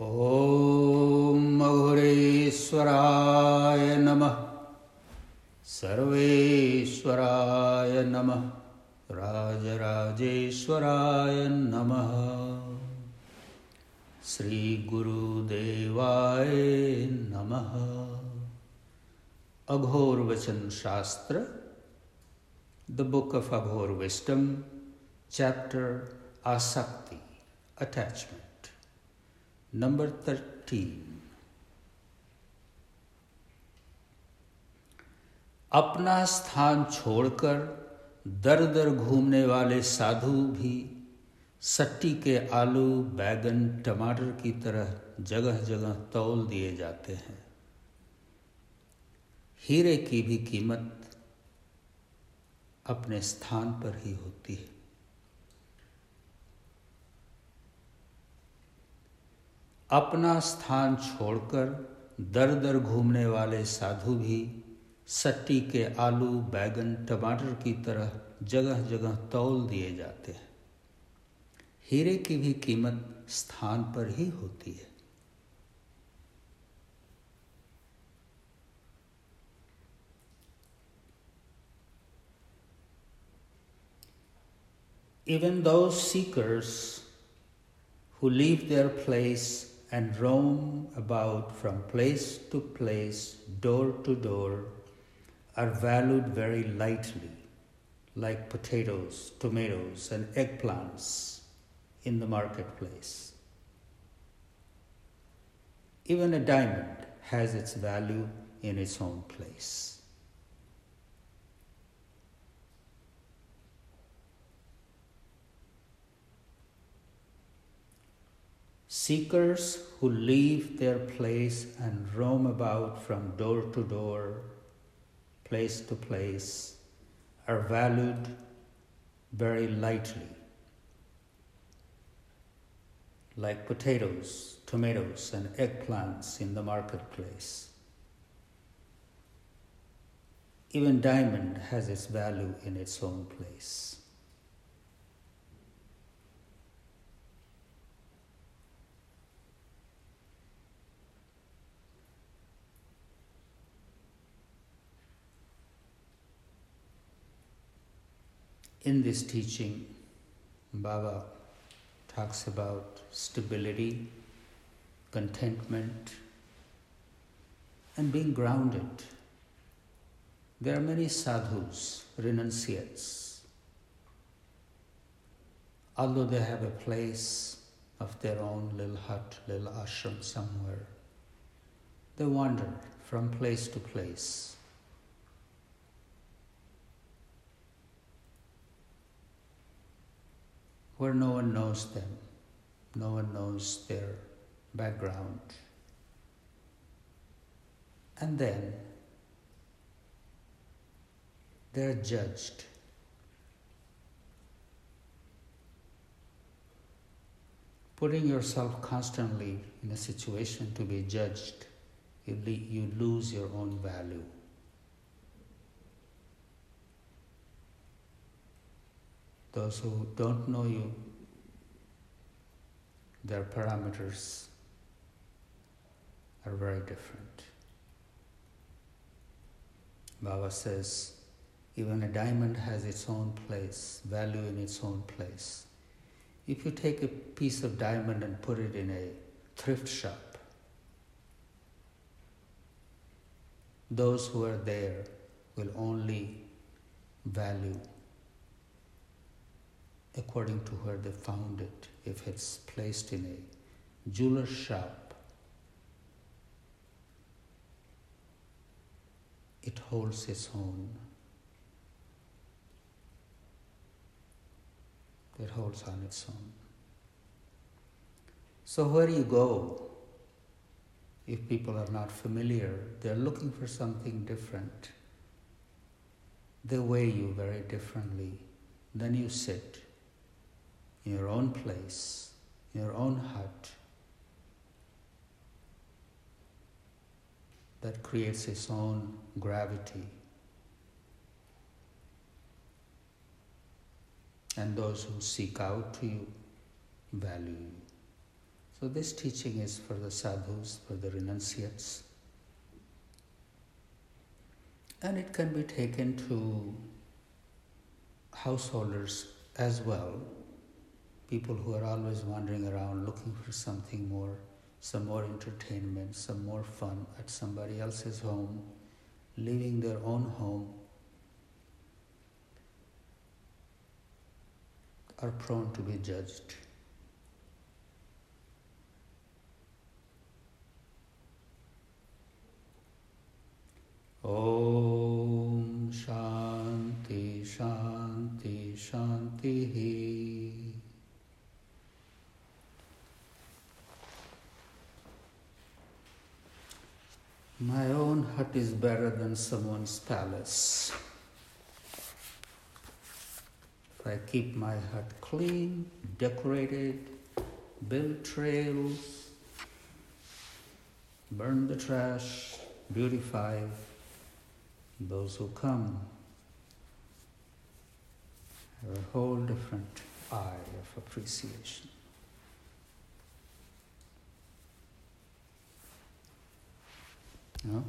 ॐ मघुरेश्वराय नमः। सर्वेश्वराय नमः। राजराजेश्वराय नमः। श्रीगुरुदेवाय नमः। Aghor Shastra the book of Aghor wisdom, chapter आसक्ति, अटैचमेंट। नंबर थर्टीन अपना स्थान छोड़कर दर दर घूमने वाले साधु भी सट्टी के आलू, बैगन, टमाटर की तरह जगह जगह तौल दिए जाते हैं। हीरे की भी कीमत अपने स्थान पर ही होती है। अपना स्थान छोड़कर दर दर घूमने वाले साधु भी सट्टी के आलू, बैगन, टमाटर की तरह जगह जगह तौल दिए जाते हैं। हीरे की भी कीमत स्थान पर ही होती है। Even those seekers who leave their place and roam about from place to place, door to door, are valued very lightly, like potatoes, tomatoes, and eggplants in the marketplace. Even a diamond has its value in its own place. Seekers who leave their place and roam about from door to door, place to place, are valued very lightly, like potatoes, tomatoes, and eggplants in the marketplace. Even diamond has its value in its own place. In this teaching, Baba talks about stability, contentment, and being grounded. There are many sadhus, renunciates. Although they have a place of their own little hut, little ashram somewhere, they wander from place to place where no one knows them, no one knows their background. And then they're judged. Putting yourself constantly in a situation to be judged, you, you lose your own value. Those who don't know you, their parameters are very different. Baba says, even a diamond has its own place, value in its own place. If you take a piece of diamond and put it in a thrift shop, those who are there will only value according to where they found it. If it's placed in a jeweler's shop, it holds its own. It holds on its own. So, where you go, if people are not familiar, they're looking for something different. They weigh you very differently. Then you sit in your own place, in your own hut, that creates its own gravity. And those who seek out to you value you. So this teaching is for the sadhus, for the renunciates. And it can be taken to householders as well, people who are always wandering around looking for something more, some more entertainment, some more fun at somebody else's home, leaving their own home, are prone to be judged. Om Shanti Shanti Shanti My own hut is better than someone's palace. If I keep my hut clean, decorated, build trails, burn the trash, beautify, those who come have a whole different eye of appreciation. You know?